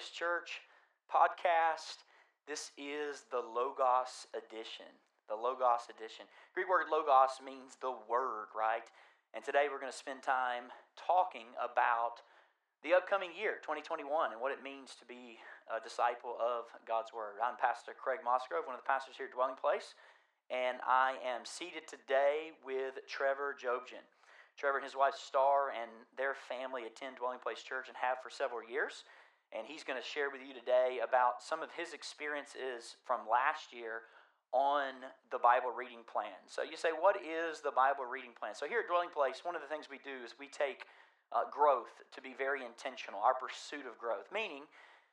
Place Church podcast. This is the Logos edition. The Logos edition. Greek word logos means the word, right? And today we're going to spend time talking about the upcoming year, 2021, and what it means to be a disciple of God's Word. I'm Pastor Craig Mosgrove, one of the pastors here at Dwelling Place, and I am seated today with Trevor Jobjan. Trevor and his wife Star and their family attend Dwelling Place Church and have for several years. And he's going to share with you today about some of his experiences from last year on the Bible reading plan. So you say, what is the Bible reading plan? So here at Dwelling Place, one of the things we do is we take uh, growth to be very intentional, our pursuit of growth, meaning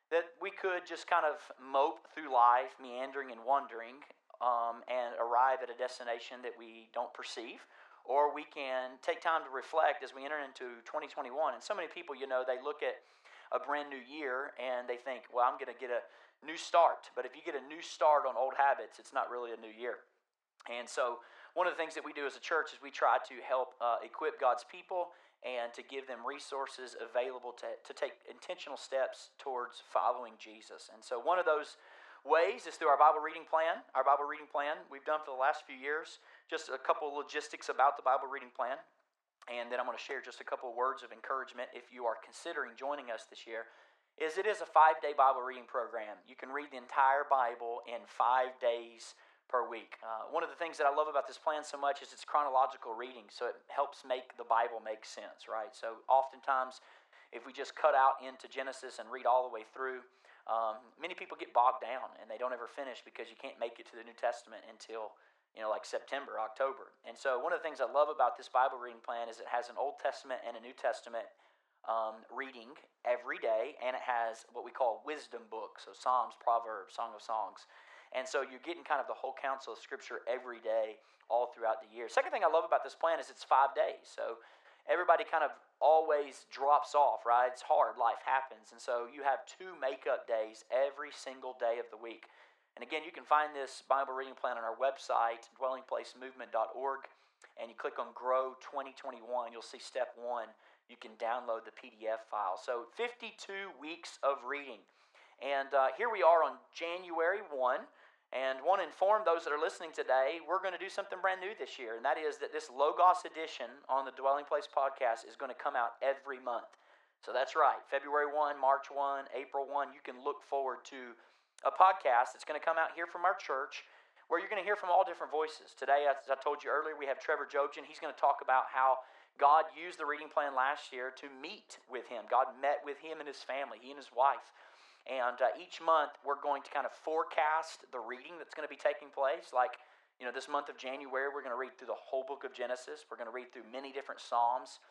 that we could just kind of mope through life, meandering and wandering, um, and arrive at a destination that we don't perceive. Or we can take time to reflect as we enter into 2021. And so many people, you know, they look at a brand new year and they think, well, I'm going to get a new start. But if you get a new start on old habits, it's not really a new year. And so, one of the things that we do as a church is we try to help uh, equip God's people and to give them resources available to, to take intentional steps towards following Jesus. And so, one of those ways is through our Bible reading plan. Our Bible reading plan we've done for the last few years. Just a couple of logistics about the Bible reading plan. And then I'm going to share just a couple words of encouragement if you are considering joining us this year. Is it is a five day Bible reading program. You can read the entire Bible in five days per week. Uh, one of the things that I love about this plan so much is it's chronological reading, so it helps make the Bible make sense, right? So oftentimes, if we just cut out into Genesis and read all the way through, um, many people get bogged down and they don't ever finish because you can't make it to the New Testament until you know, like September, October. And so, one of the things I love about this Bible reading plan is it has an Old Testament and a New Testament um, reading every day, and it has what we call wisdom books, so Psalms, Proverbs, Song of Songs. And so, you're getting kind of the whole counsel of Scripture every day, all throughout the year. Second thing I love about this plan is it's five days. So, everybody kind of always drops off, right? It's hard, life happens. And so, you have two makeup days every single day of the week. And again, you can find this Bible reading plan on our website, dwellingplacemovement.org, and you click on Grow 2021. You'll see step one. You can download the PDF file. So, 52 weeks of reading. And uh, here we are on January 1. And want to inform those that are listening today, we're going to do something brand new this year. And that is that this Logos edition on the Dwelling Place podcast is going to come out every month. So that's right. February 1, March 1, April 1, you can look forward to a podcast that's going to come out here from our church where you're going to hear from all different voices. Today, as I told you earlier, we have Trevor Jobjan. He's going to talk about how God used the reading plan last year to meet with him. God met with him and his family, he and his wife. And uh, each month, we're going to kind of forecast the reading that's going to be taking place. Like, you know, this month of January, we're going to read through the whole book of Genesis. We're going to read through many different Psalms,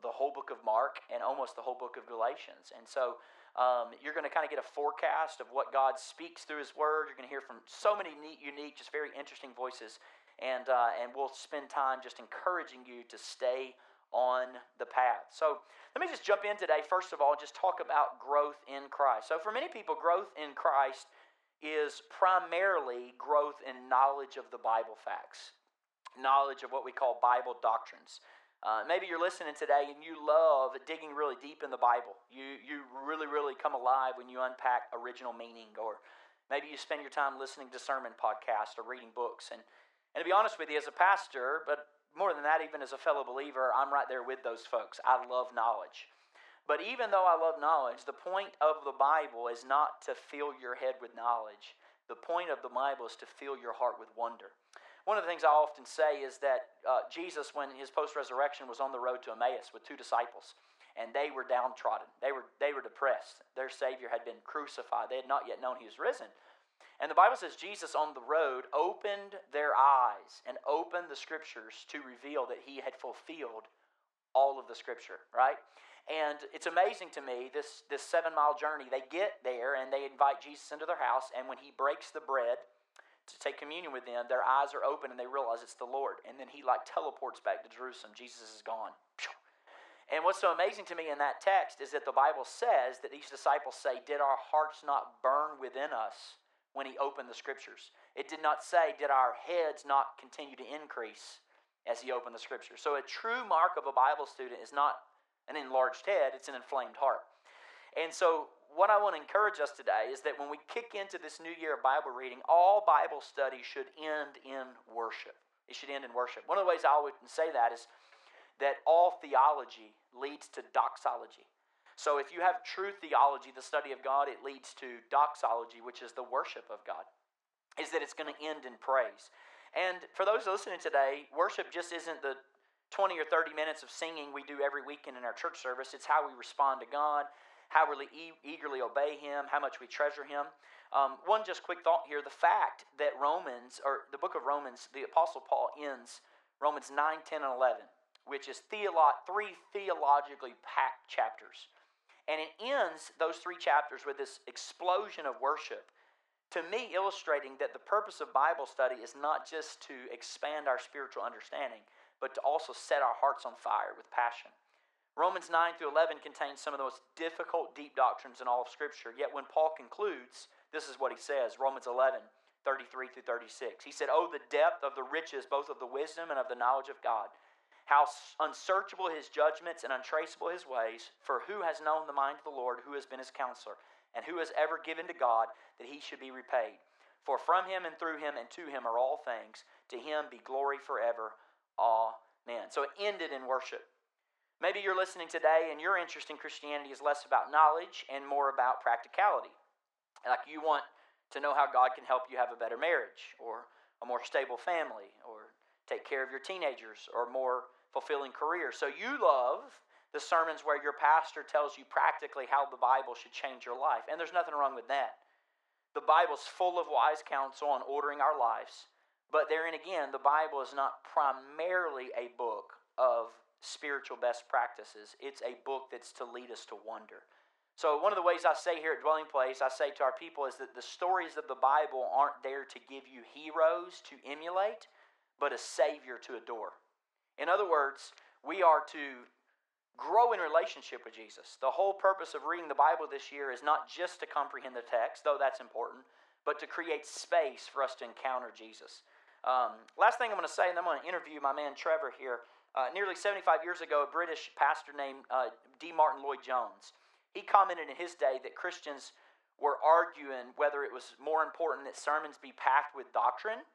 the whole book of Mark, and almost the whole book of Galatians. And so um, you're going to kind of get a forecast of what God speaks through His Word. You're going to hear from so many neat, unique, just very interesting voices. And, uh, and we'll spend time just encouraging you to stay on the path. So let me just jump in today, first of all, just talk about growth in Christ. So for many people, growth in Christ is primarily growth in knowledge of the Bible facts, knowledge of what we call Bible doctrines. Uh, maybe you're listening today and you love digging really deep in the Bible. You, you really, really come alive when you unpack original meaning, or maybe you spend your time listening to sermon podcasts or reading books. And, and to be honest with you, as a pastor, but more than that, even as a fellow believer, I'm right there with those folks. I love knowledge. But even though I love knowledge, the point of the Bible is not to fill your head with knowledge. The point of the Bible is to fill your heart with wonder. One of the things I often say is that uh, Jesus, when his post resurrection, was on the road to Emmaus with two disciples, and they were downtrodden. They were, they were depressed. Their Savior had been crucified, they had not yet known he was risen. And the Bible says Jesus on the road opened their eyes and opened the scriptures to reveal that he had fulfilled all of the scripture, right? And it's amazing to me, this, this seven mile journey, they get there and they invite Jesus into their house, and when he breaks the bread, to take communion with them, their eyes are open and they realize it's the Lord. And then he like teleports back to Jerusalem. Jesus is gone. And what's so amazing to me in that text is that the Bible says that these disciples say, Did our hearts not burn within us when he opened the scriptures? It did not say, Did our heads not continue to increase as he opened the scriptures? So a true mark of a Bible student is not an enlarged head, it's an inflamed heart. And so what I want to encourage us today is that when we kick into this new year of Bible reading, all Bible study should end in worship. It should end in worship. One of the ways I always say that is that all theology leads to doxology. So if you have true theology, the study of God, it leads to doxology, which is the worship of God, is that it's going to end in praise. And for those listening today, worship just isn't the 20 or 30 minutes of singing we do every weekend in our church service. It's how we respond to God, how we e- eagerly obey Him, how much we treasure Him. Um, one just quick thought here the fact that Romans, or the book of Romans, the Apostle Paul ends Romans 9, 10, and 11, which is theolo- three theologically packed chapters. And it ends those three chapters with this explosion of worship to me illustrating that the purpose of Bible study is not just to expand our spiritual understanding, but to also set our hearts on fire with passion. Romans 9 through 11 contains some of the most difficult, deep doctrines in all of Scripture. Yet when Paul concludes, this is what he says Romans 11, 33 through 36. He said, Oh, the depth of the riches, both of the wisdom and of the knowledge of God. How unsearchable his judgments and untraceable his ways. For who has known the mind of the Lord? Who has been his counselor? And who has ever given to God that he should be repaid? For from him and through him and to him are all things. To him be glory forever. Amen. So it ended in worship. Maybe you're listening today and your interest in Christianity is less about knowledge and more about practicality. Like you want to know how God can help you have a better marriage or a more stable family or take care of your teenagers or more fulfilling career. So you love the sermons where your pastor tells you practically how the Bible should change your life. And there's nothing wrong with that. The Bible's full of wise counsel on ordering our lives. But therein again, the Bible is not primarily a book of spiritual best practices. It's a book that's to lead us to wonder. So, one of the ways I say here at Dwelling Place, I say to our people, is that the stories of the Bible aren't there to give you heroes to emulate, but a Savior to adore. In other words, we are to grow in relationship with Jesus. The whole purpose of reading the Bible this year is not just to comprehend the text, though that's important, but to create space for us to encounter Jesus. Um, last thing I'm going to say, and I'm going to interview my man Trevor here. Uh, nearly 75 years ago, a British pastor named uh, D. Martyn Lloyd-Jones, he commented in his day that Christians were arguing whether it was more important that sermons be packed with doctrine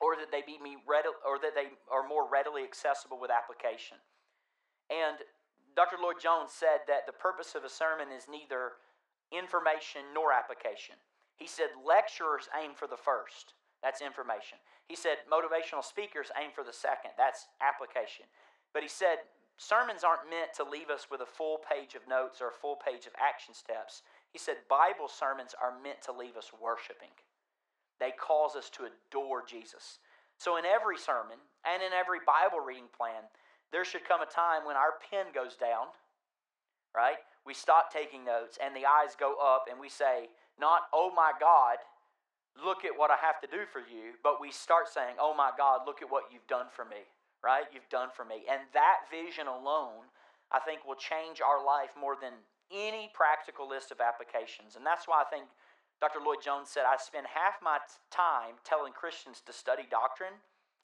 or that they be readily, or that they are more readily accessible with application. And Dr. Lloyd-Jones said that the purpose of a sermon is neither information nor application. He said lecturers aim for the first. That's information. He said motivational speakers aim for the second. That's application. But he said sermons aren't meant to leave us with a full page of notes or a full page of action steps. He said Bible sermons are meant to leave us worshiping. They cause us to adore Jesus. So, in every sermon and in every Bible reading plan, there should come a time when our pen goes down, right? We stop taking notes and the eyes go up and we say, not, oh my God, look at what I have to do for you, but we start saying, oh my God, look at what you've done for me, right? You've done for me. And that vision alone, I think, will change our life more than any practical list of applications. And that's why I think Dr. Lloyd-Jones said, I spend half my time telling Christians to study doctrine,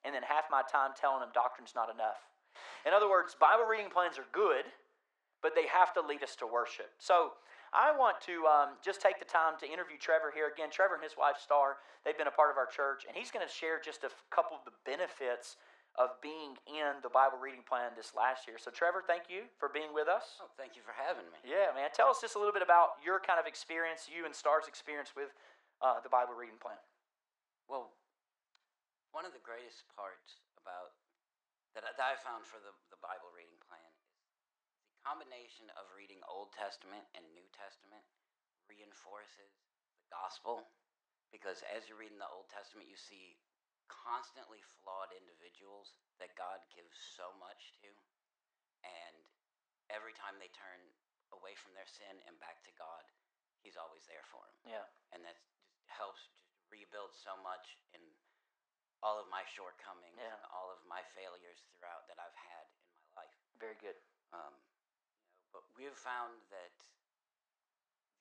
and then half my time telling them doctrine's not enough. In other words, Bible reading plans are good, but they have to lead us to worship. So, I want to um, just take the time to interview Trevor here. Again, Trevor and his wife, Star, they've been a part of our church, and he's going to share just a couple of the benefits of being in the Bible reading plan this last year. So, Trevor, thank you for being with us. Oh, thank you for having me. Yeah, man. Tell us just a little bit about your kind of experience, you and Star's experience with uh, the Bible reading plan. Well, one of the greatest parts about that, that I found for the, the Bible reading combination of reading Old Testament and New Testament reinforces the gospel because as you're reading the Old Testament, you see constantly flawed individuals that God gives so much to. And every time they turn away from their sin and back to God, He's always there for them. Yeah. And that just helps just rebuild so much in all of my shortcomings yeah. and all of my failures throughout that I've had in my life. Very good. Um, but we've found that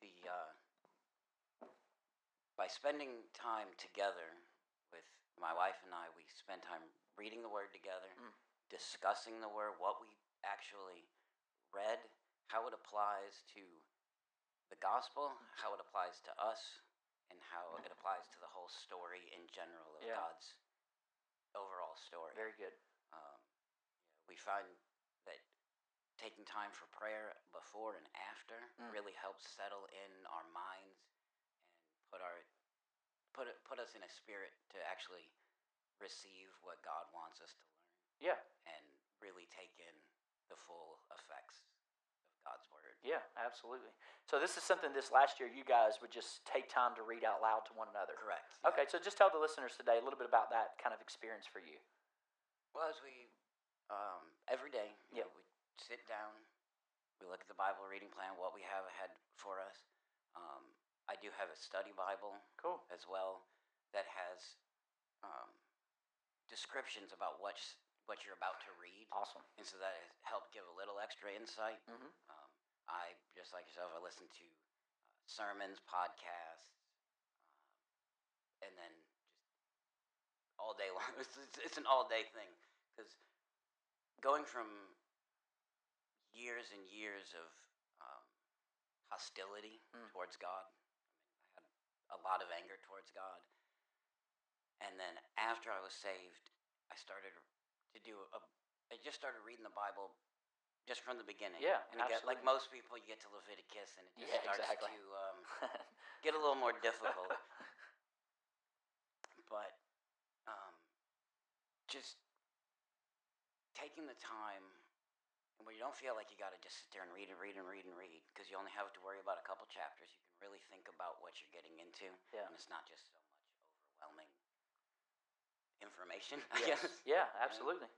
the uh, by spending time together with my wife and I, we spend time reading the Word together, mm. discussing the Word, what we actually read, how it applies to the gospel, how it applies to us, and how it applies to the whole story in general of Yeah. God's overall story. Very good. Um, we find that taking time for prayer before and after Mm. really helps settle in our minds and put our put it, put us in a spirit to actually receive what God wants us to learn Yeah. and really take in the full effects of God's word. Yeah, absolutely. So this is something this last year you guys would just take time to read out loud to one another. Correct. yeah. Okay, so just tell the listeners today a little bit about that kind of experience for you. Well, as we um, every day, Yeah. know, sit down, we look at the Bible reading plan, what we have ahead for us. Um, I do have a study Bible Cool. as well that has um, descriptions about what's what you're about to read, Awesome. and so that has helped give a little extra insight. Mhm. Um, I just like yourself, I listen to uh, sermons, podcasts, uh, and then just all day long. It's, it's, it's an all day thing because going from years and years of um, hostility Mm. towards God, I had a lot of anger towards God, and then after I was saved, I started to do a. I just started reading the Bible just from the beginning. Yeah, and again, like most people, you get to Leviticus and it just Yeah, starts exactly. to um, get a little more difficult. but um, just taking the time and you don't feel like you got to just sit there and read and read and read and read because you only have to worry about a couple chapters. You can really think about what you're getting into, Yeah. and it's not just so much overwhelming information. I Yes. guess. Yeah, absolutely.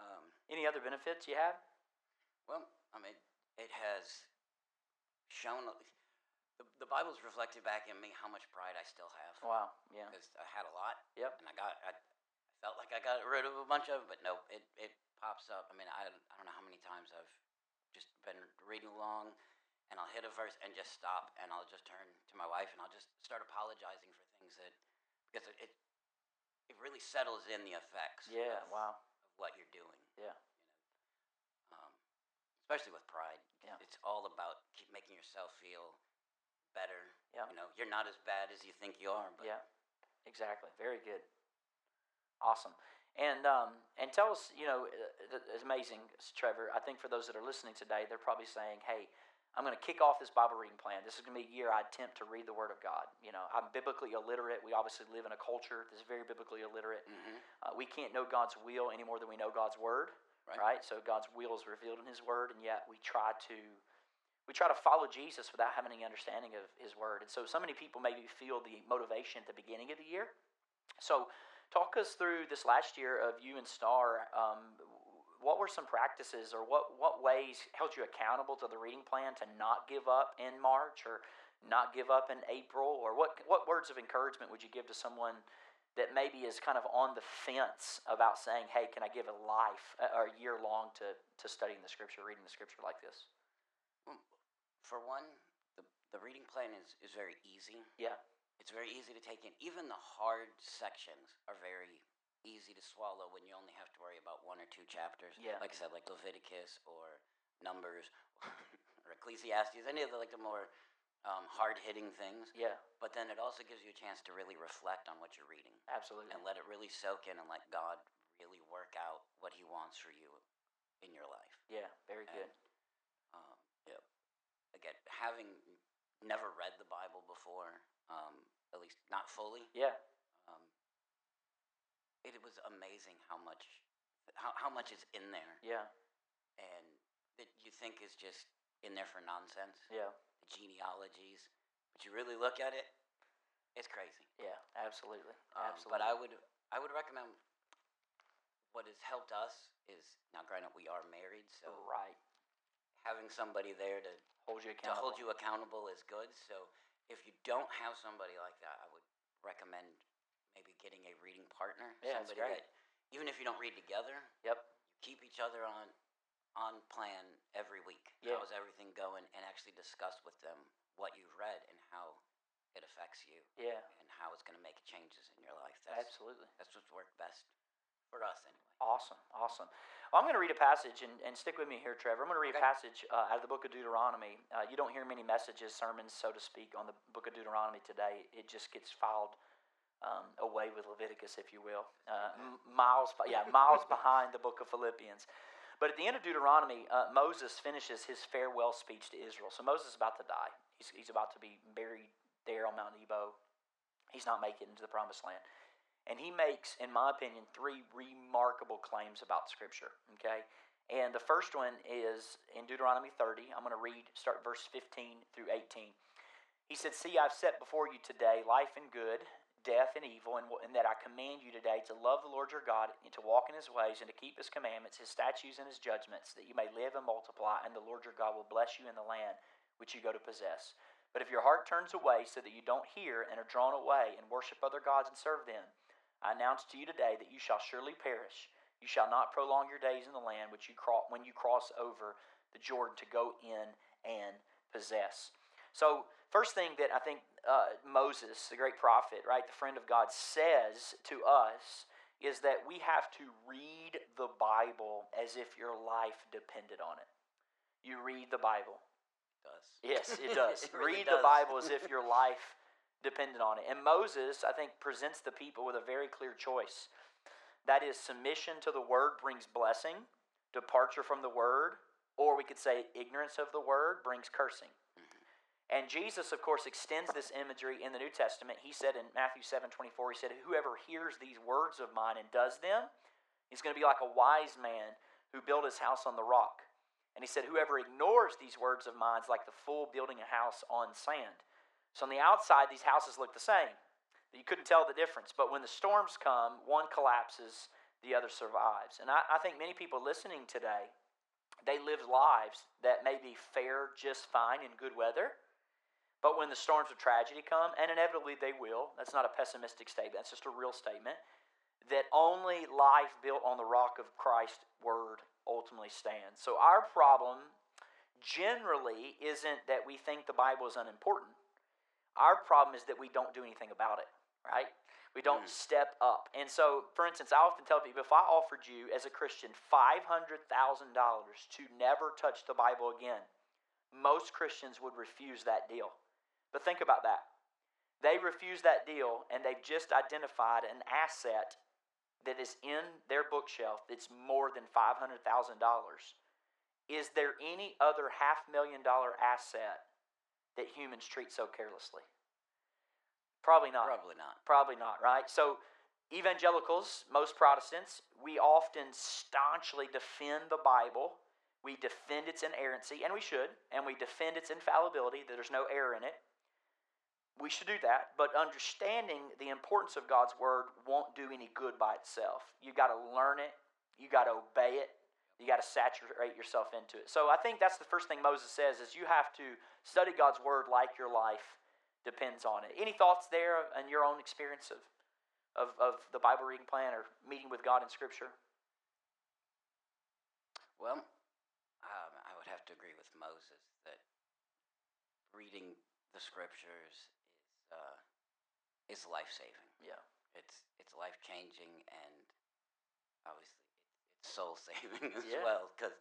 Um, Any other benefits you have? well, I mean, it has shown the, the Bible's reflected back in me how much pride I still have Wow. Yeah. because I had a lot Yep. and I got I felt like I got rid of a bunch of it, but no, it it pops up. I mean, I I don't know how many times I've just been reading along, and I'll hit a verse and just stop, and I'll just turn to my wife and I'll just start apologizing for things that because it it, it really settles in the effects. Yeah. of, Wow. of what you're doing. Yeah. Um, especially with pride, Yeah. it's all about keep making yourself feel better. Yeah. You know, you're not as bad as you think you are. But Yeah. Exactly. Very good. Awesome. And um, and tell us, you know, uh, it's amazing, Trevor. I think for those that are listening today, they're probably saying, "Hey, I'm going to kick off this Bible reading plan. This is going to be a year I attempt to read the Word of God. You know, I'm biblically illiterate. We obviously live in a culture that's very biblically illiterate. hmm Uh, we can't know God's will any more than we know God's Word, Right. right? So God's will is revealed in His Word, and yet we try to we try to follow Jesus without having any understanding of His Word. And so, so many people maybe feel the motivation at the beginning of the year. So, talk us through this last year of you and Star. Um, what were some practices, or what what ways held you accountable to the reading plan to not give up in March, or not give up in April, or what what words of encouragement would you give to someone? that maybe is kind of on the fence about saying, "Hey, can I give a life or a year long to to studying the scripture, reading the scripture like this?" For one, the, the reading plan is, is very easy. Yeah, It's very easy to take in. Even the hard sections are very easy to swallow when you only have to worry about one or two chapters. Yeah. Like I said, like Leviticus or Numbers or Ecclesiastes, any of the like the more um, hard hitting things. yeah, But then it also gives you a chance to really reflect on what you're reading absolutely. and let it really soak in and let God really work out what He wants for you in your life. Yeah, very good. Um, yeah. Again, having never read the Bible before, um, at least not fully, Yeah, um, it was amazing how much how, how much is in there yeah, and that you think is just in there for nonsense. yeah, The genealogies, but you really look at it, it's crazy. yeah, absolutely, Um, absolutely. But I would I would recommend what has helped us is now granted we are married, so right, having somebody there to hold you to hold you accountable is good. So if you don't have somebody like that, I would recommend maybe getting a reading partner. Yeah, that's great. that even if you don't read together, Yep. you keep each other on on plan every week. Yeah. How's everything going? And actually discuss with them what you've read and how it affects you Yeah, and how it's going to make changes in your life. That's absolutely. that's what's worked best for us anyway. Awesome, awesome. Well, I'm going to read a passage, and, and stick with me here, Trevor. I'm going to read a passage uh, out of the book of Deuteronomy. Uh, you don't hear many messages, sermons, so to speak, on the book of Deuteronomy today. It just gets filed um, away with Leviticus, if you will, uh, m- miles, yeah, miles behind the book of Philippians. But at the end of Deuteronomy, uh, Moses finishes his farewell speech to Israel. So Moses is about to die. He's, he's about to be buried there on Mount Nebo. He's not making it into the promised land. And he makes, in my opinion, three remarkable claims about Scripture. Okay? And the first one is in Deuteronomy 30. I'm going to read, start verse 15 through 18. He said, See, I've set before you today life and good, death and evil, and, and that I command you today to love the Lord your God, and to walk in his ways, and to keep his commandments, his statutes, and his judgments, that you may live and multiply, and the Lord your God will bless you in the land which you go to possess. But if your heart turns away so that you don't hear and are drawn away and worship other gods and serve them, I announce to you today that you shall surely perish. You shall not prolong your days in the land which you cro- when you cross over the Jordan to go in and possess. So, first thing that I think uh, Moses, the great prophet, right, the friend of God, says to us is that we have to read the Bible as if your life depended on it. You read the Bible. It does. Yes, it does. It really Read the. Bible as if your life depended on it. And Moses, I think, presents the people with a very clear choice. That is, submission to the word brings blessing, departure from the word, or we could say ignorance of the word brings cursing. Mm-hmm. And Jesus, of course, extends this imagery in the New Testament. He said in Matthew 7 24, He said, Whoever hears these words of mine and does them, he's going to be like a wise man who built his house on the rock. And he said, Whoever ignores these words of mine is like the fool building a house on sand. So on the outside, these houses look the same. You couldn't tell the difference. But when the storms come, one collapses, the other survives. And I, I think many people listening today, they live lives that may be fair just fine in good weather. But when the storms of tragedy come, and inevitably they will, that's not a pessimistic statement, that's just a real statement, that only life built on the rock of Christ's word ultimately stands. So our problem generally isn't that we think the Bible is unimportant. Our problem is that we don't do anything about it, right? We don't Mm. step up. And so, for instance, I often tell people if I offered you as a Christian $500,000 to never touch the Bible again, most Christians would refuse that deal. But think about that. They refuse that deal and they've just identified an asset that is in their bookshelf that's more than $500,000. Is there any other half million dollar asset that humans treat so carelessly? Probably not. Probably not. Probably not, right? So, evangelicals, most Protestants, we often staunchly defend the Bible. We defend its inerrancy, and we should, and we defend its infallibility, that there's no error in it. We should do that, but understanding the importance of God's Word won't do any good by itself. You got to learn it, you got to obey it, you got to saturate yourself into it. So I think that's the first thing Moses says is you have to study God's Word like your life depends on it. Any thoughts there on your own experience of, of, of the Bible reading plan or meeting with God in Scripture? Well, um, I would have to agree with Moses that reading the scriptures is uh, is life saving. Yeah. It's it's life changing and obviously soul saving as Yeah. well because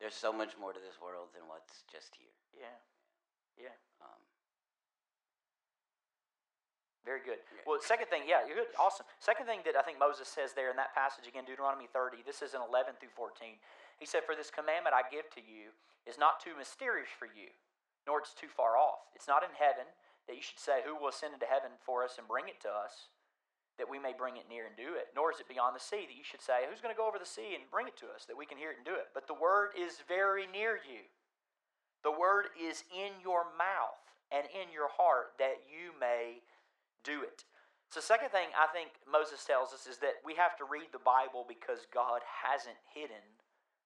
there's so much more to this world than what's just here. Yeah. Yeah. Um, Very good. Yeah. Well, second thing, yeah, you're good. Awesome. Second thing that I think Moses says there in that passage, again, Deuteronomy 30, this is in 11 through 14. He said, For this commandment I give to you is not too mysterious for you, nor it's too far off. It's not in heaven that you should say, Who will ascend into heaven for us and bring it to us, that we may bring it near and do it. Nor is it beyond the sea that you should say, Who's going to go over the sea and bring it to us, that we can hear it and do it. But the word is very near you. The word is in your mouth and in your heart that you may do it. So, second thing I think Moses tells us is that we have to read the Bible because God hasn't hidden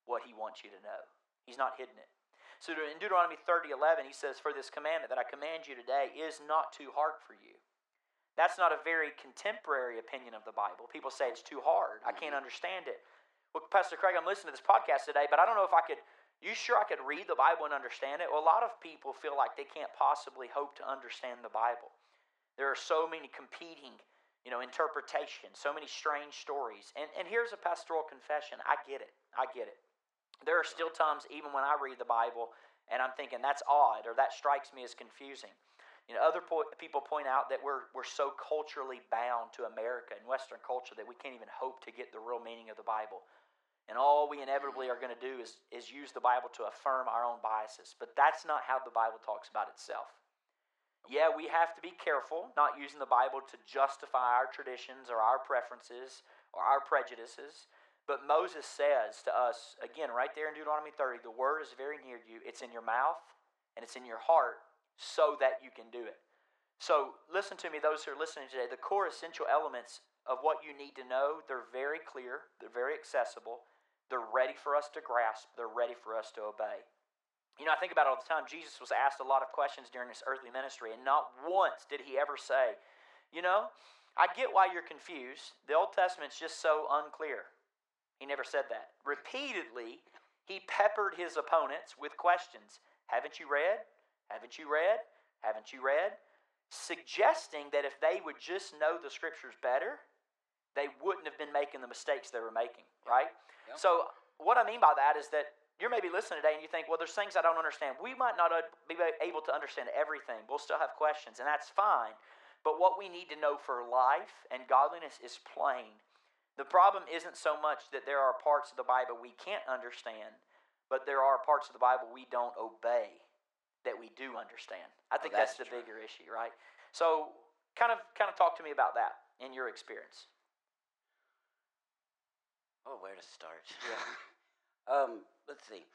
what He wants you to know. He's not hidden it. So, in Deuteronomy 30 11, he says, For this commandment that I command you today is not too hard for you. That's not a very contemporary opinion of the Bible. People say it's too hard. I can't mm-hmm. understand it. Well, Pastor Craig, I'm listening to this podcast today, but I don't know if I could. You sure I could read the Bible and understand it? Well, a lot of people feel like they can't possibly hope to understand the Bible. There are so many competing you know, interpretation, so many strange stories. And, and here's a pastoral confession I get it. I get it. There are still times, even when I read the Bible, and I'm thinking that's odd or that strikes me as confusing. You know, other po- people point out that we're, we're so culturally bound to America and Western culture that we can't even hope to get the real meaning of the Bible. And all we inevitably are going to do is, is use the Bible to affirm our own biases. But that's not how the Bible talks about itself. Yeah, we have to be careful not using the Bible to justify our traditions or our preferences or our prejudices. But Moses says to us, again, right there in Deuteronomy 30, the word is very near you. It's in your mouth and it's in your heart so that you can do it. So, listen to me, those who are listening today. The core essential elements of what you need to know, they're very clear, they're very accessible, they're ready for us to grasp, they're ready for us to obey. You know, I think about it all the time. Jesus was asked a lot of questions during his earthly ministry, and not once did he ever say, You know, I get why you're confused. The Old Testament's just so unclear. He never said that. Repeatedly, he peppered his opponents with questions Haven't you read? Haven't you read? Haven't you read? Suggesting that if they would just know the scriptures better, they wouldn't have been making the mistakes they were making, right? So, what I mean by that is that you're maybe listening today and you think, well, there's things I don't understand. We might not be able to understand everything. We'll still have questions, and that's fine. But what we need to know for life and godliness is plain. The problem isn't so much that there are parts of the Bible we can't understand, but there are parts of the Bible we don't obey that we do understand. I think that's that's, the true. bigger issue, right? So, kind of, kind of talk to me about that in your experience. Oh, where to start? Yeah. um, let's see.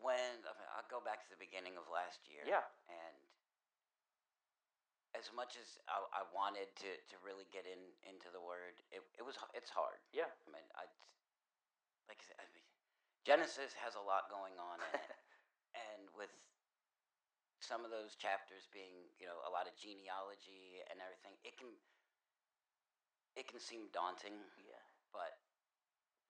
When I mean, I'll go back to the beginning of last year. Yeah. And as much as I, I wanted to, to really get in into the word, it, it was it's hard. Yeah. I mean, I like I said, I mean, Genesis has a lot going on in it, and with some of those chapters being, you know, a lot of genealogy and everything, it can it can seem daunting. Yeah. But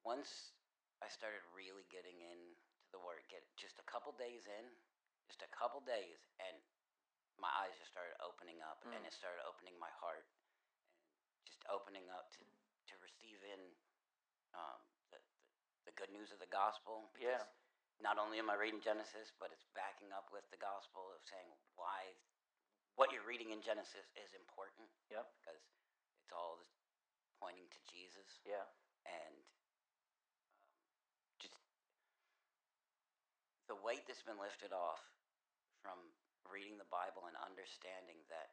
once I started really getting into the work get just a couple days in, just a couple days, and my eyes just started opening up, and Mm. it started opening my heart, and just opening up to to receive in um, the, the the good news of the gospel. Yeah. Not only am I reading Genesis, but it's backing up with the gospel of saying why what you're reading in Genesis is important Yep. because it's all pointing to Jesus Yeah. and um, just the weight that's been lifted off from reading the Bible and understanding that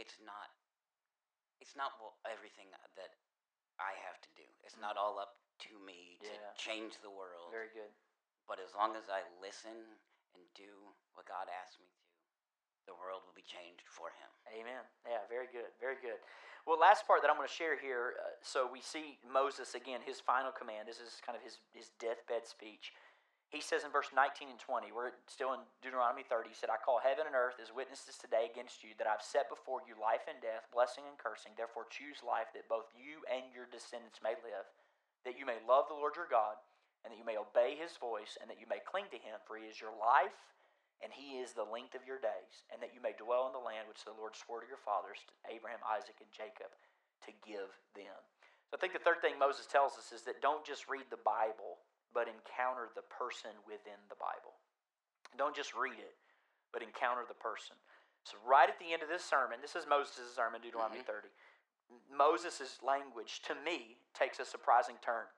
it's not it's not what everything that I have to do. It's not all up to me to Yeah. change the world. Very good. But as long as I listen and do what God asks me to, the world will be changed for Him. Amen. Yeah, very good. Very good. Well, last part that I'm going to share here. Uh, so we see Moses again, his final command. This is kind of his, his deathbed speech. He says in verse 19 and 20, we're still in Deuteronomy 30, he said, I call heaven and earth as witnesses today against you that I've set before you life and death, blessing and cursing. Therefore, choose life that both you and your descendants may live, that you may love the Lord your God, and that you may obey his voice, and that you may cling to him, for he is your life, and he is the length of your days, and that you may dwell in the land which the Lord swore to your fathers, to Abraham, Isaac, and Jacob, to give them. So I think the third thing Moses tells us is that don't just read the Bible, but encounter the person within the Bible. Don't just read it, but encounter the person. So right at the end of this sermon, this is Moses' sermon, mm-hmm. Deuteronomy 30. Moses' language, to me, takes a surprising turn.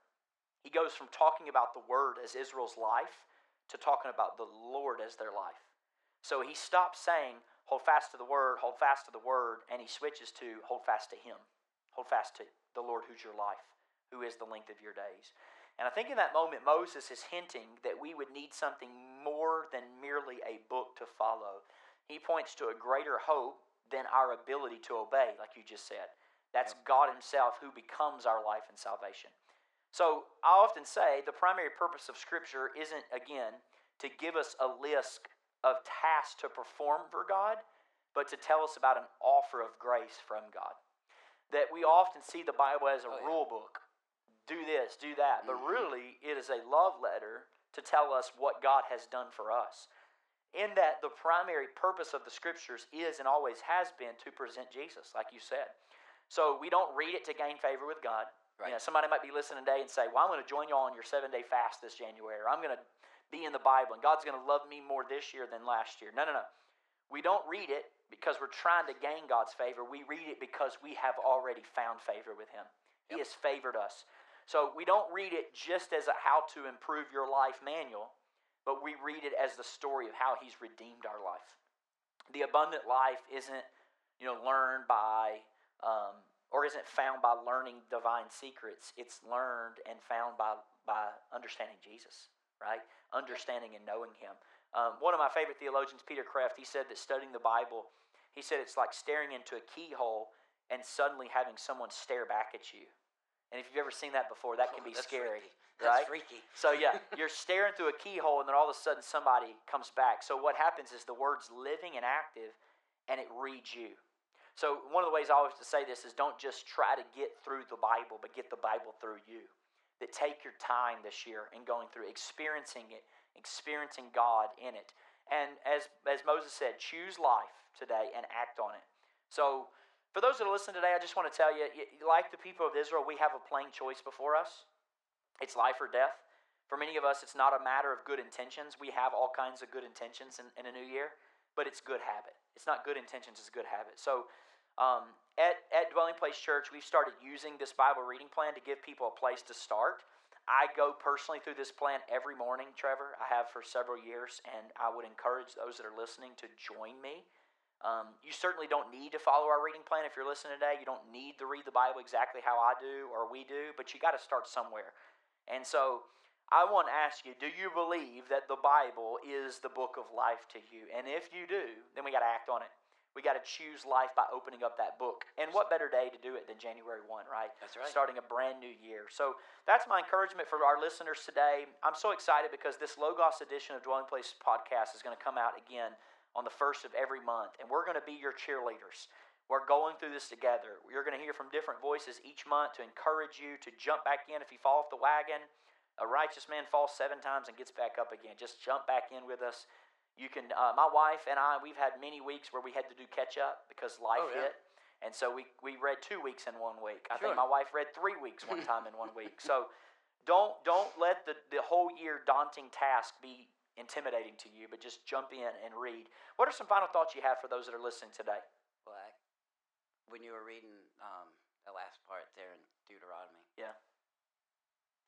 He goes from talking about the Word as Israel's life to talking about the Lord as their life. So he stops saying, hold fast to the Word, hold fast to the Word, and he switches to hold fast to Him. Hold fast to the Lord who's your life, who is the length of your days. And I think in that moment, Moses is hinting that we would need something more than merely a book to follow. He points to a greater hope than our ability to obey, like you just said. That's God Himself who becomes our life and salvation. So I often say the primary purpose of Scripture isn't, again, to give us a list of tasks to perform for God, but to tell us about an offer of grace from God. That we often see the Bible as a Oh, yeah. rule book do this, do that. But Mhm. really, it is a love letter to tell us what God has done for us. in that the primary purpose of the scriptures is and always has been to present Jesus, like you said. So we don't read it to gain favor with God. Right. You know, somebody might be listening today and say, "Well, I'm going to join you all on your seven day fast this January, or I'm going to be in the Bible, and God's going to love me more this year than last year." No, no, no. We don't read it because we're trying to gain God's favor. We read it because we have already found favor with Him. He Yep. has favored us. So we don't read it just as a how to improve your life manual, but we read it as the story of how He's redeemed our life. The abundant life isn't, you know, learned by um, or isn't found by learning divine secrets. It's learned and found by by understanding Jesus, right? Understanding and knowing Him. Um, one of my favorite theologians, Peter Kraft, he said that studying the Bible, he said it's like staring into a keyhole and suddenly having someone stare back at you. And if you've ever seen that before, that can Oh, be that's scary. Freaky. That's right? freaky. So yeah, you're staring through a keyhole, and then all of a sudden somebody comes back. So what happens is the word's living and active, and it reads you. So one of the ways I always to say this is don't just try to get through the Bible, but get the Bible through you. That take your time this year in going through, experiencing it, experiencing God in it. And as as Moses said, choose life today and act on it. So for those that are listening today, I just want to tell you, like the people of Israel, we have a plain choice before us. It's life or death. For many of us, it's not a matter of good intentions. We have all kinds of good intentions in, in a new year, but it's good habit. It's not good intentions, it's good habit. So um, at, at Dwelling Place Church, we've started using this Bible reading plan to give people a place to start. I go personally through this plan every morning, Trevor. I have for several years, and I would encourage those that are listening to join me. Um, you certainly don't need to follow our reading plan if you're listening today. You don't need to read the Bible exactly how I do or we do, but you got to start somewhere. And so I want to ask you do you believe that the Bible is the book of life to you? And if you do, then we got to act on it. We got to choose life by opening up that book. And what better day to do it than January 1, right? That's right. Starting a brand new year. So that's my encouragement for our listeners today. I'm so excited because this Logos edition of Dwelling Place podcast is going to come out again on the first of every month. And we're going to be your cheerleaders. We're going through this together. You're going to hear from different voices each month to encourage you to jump back in if you fall off the wagon. A righteous man falls seven times and gets back up again. Just jump back in with us. You can. Uh, my wife and I, we've had many weeks where we had to do catch up because life Oh, yeah. hit, and so we we read two weeks in one week. I Sure. think my wife read three weeks one time in one week. So don't don't let the the whole year daunting task be intimidating to you, but just jump in and read. What are some final thoughts you have for those that are listening today? Well, I, when you were reading um, the last part there in Deuteronomy, Yeah.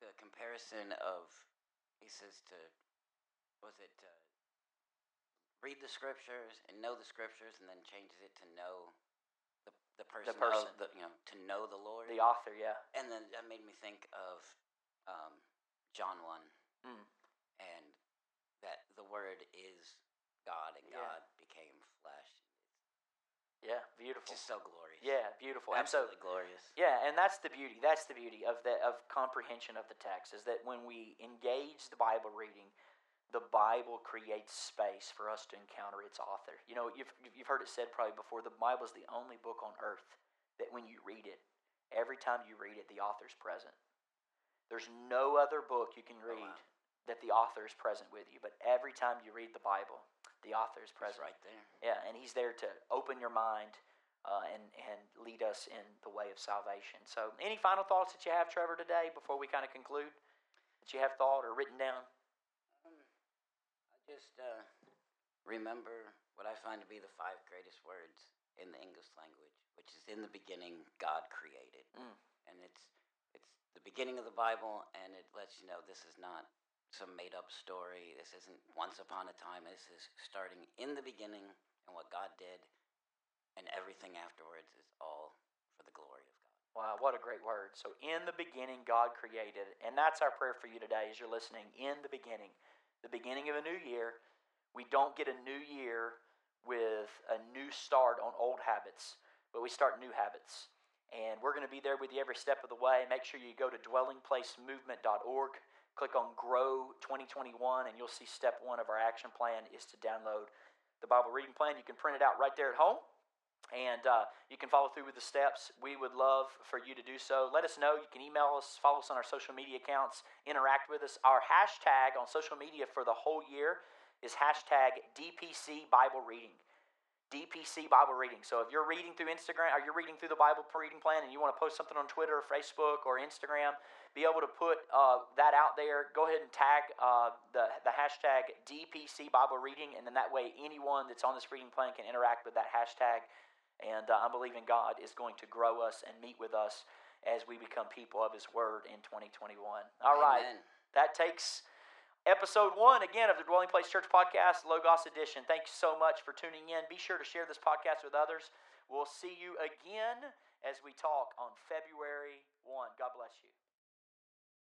the comparison of he says to was it uh, read the scriptures and know the scriptures, and then changes it to know the the person, person. of the you know to know the Lord, The author, yeah. and then that made me think of um, John one, Mm. and that the Word is God, and Yeah. God became flesh. Yeah, beautiful. Just so glorious. Yeah, beautiful. And so absolutely glorious. Yeah, and that's the beauty. That's the beauty of the of comprehension of the text is that when we engage the Bible reading, the Bible creates space for us to encounter its author. You know, you've you've heard it said probably before. The Bible is the only book on earth that when you read it, every time you read it, the author's present. There's no other book you can Oh, wow. read that the author is present with you, but every time you read the Bible, the author is present. right there. Yeah, and He's there to open your mind uh, and and lead us in the way of salvation. So, any final thoughts that you have, Trevor, today before we kind of conclude? That you have thought or written down? Just uh, remember what I find to be the five greatest words in the English language, which is in the beginning, God created, Mm. and it's it's the beginning of the Bible, and it lets you know this is not some made up story. This isn't once upon a time. This is starting in the beginning and what God did, and everything afterwards is all for the glory of God. Wow, what a great word. So, in the beginning, God created, and that's our prayer for you today as you're listening. In the beginning, the beginning of a new year, we don't get a new year with a new start on old habits, but we start new habits. And we're going to be there with you every step of the way. Make sure you go to dwellingplacemovement.org, click on Grow 2021, and you'll see step one of our action plan is to download the Bible reading plan. You can print it out right there at home and uh, you can follow through with the steps. We would love for you to do so. Let us know. You can email us, follow us on our social media accounts, interact with us. Our hashtag on social media for the whole year is hashtag DPC Bible reading. DPC Bible reading. So if you're reading through Instagram or you're reading through the Bible reading plan and you want to post something on Twitter or Facebook or Instagram, be able to put uh, that out there. Go ahead and tag uh, the, the hashtag DPC Bible reading, and then that way anyone that's on this reading plan can interact with that hashtag. And uh, I believe in God is going to grow us and meet with us as we become people of His Word in 2021. All right, Amen. that takes episode one again of the Dwelling Place Church Podcast, Logos Edition. Thank you so much for tuning in. Be sure to share this podcast with others. We'll see you again as we talk on February 1. God bless you.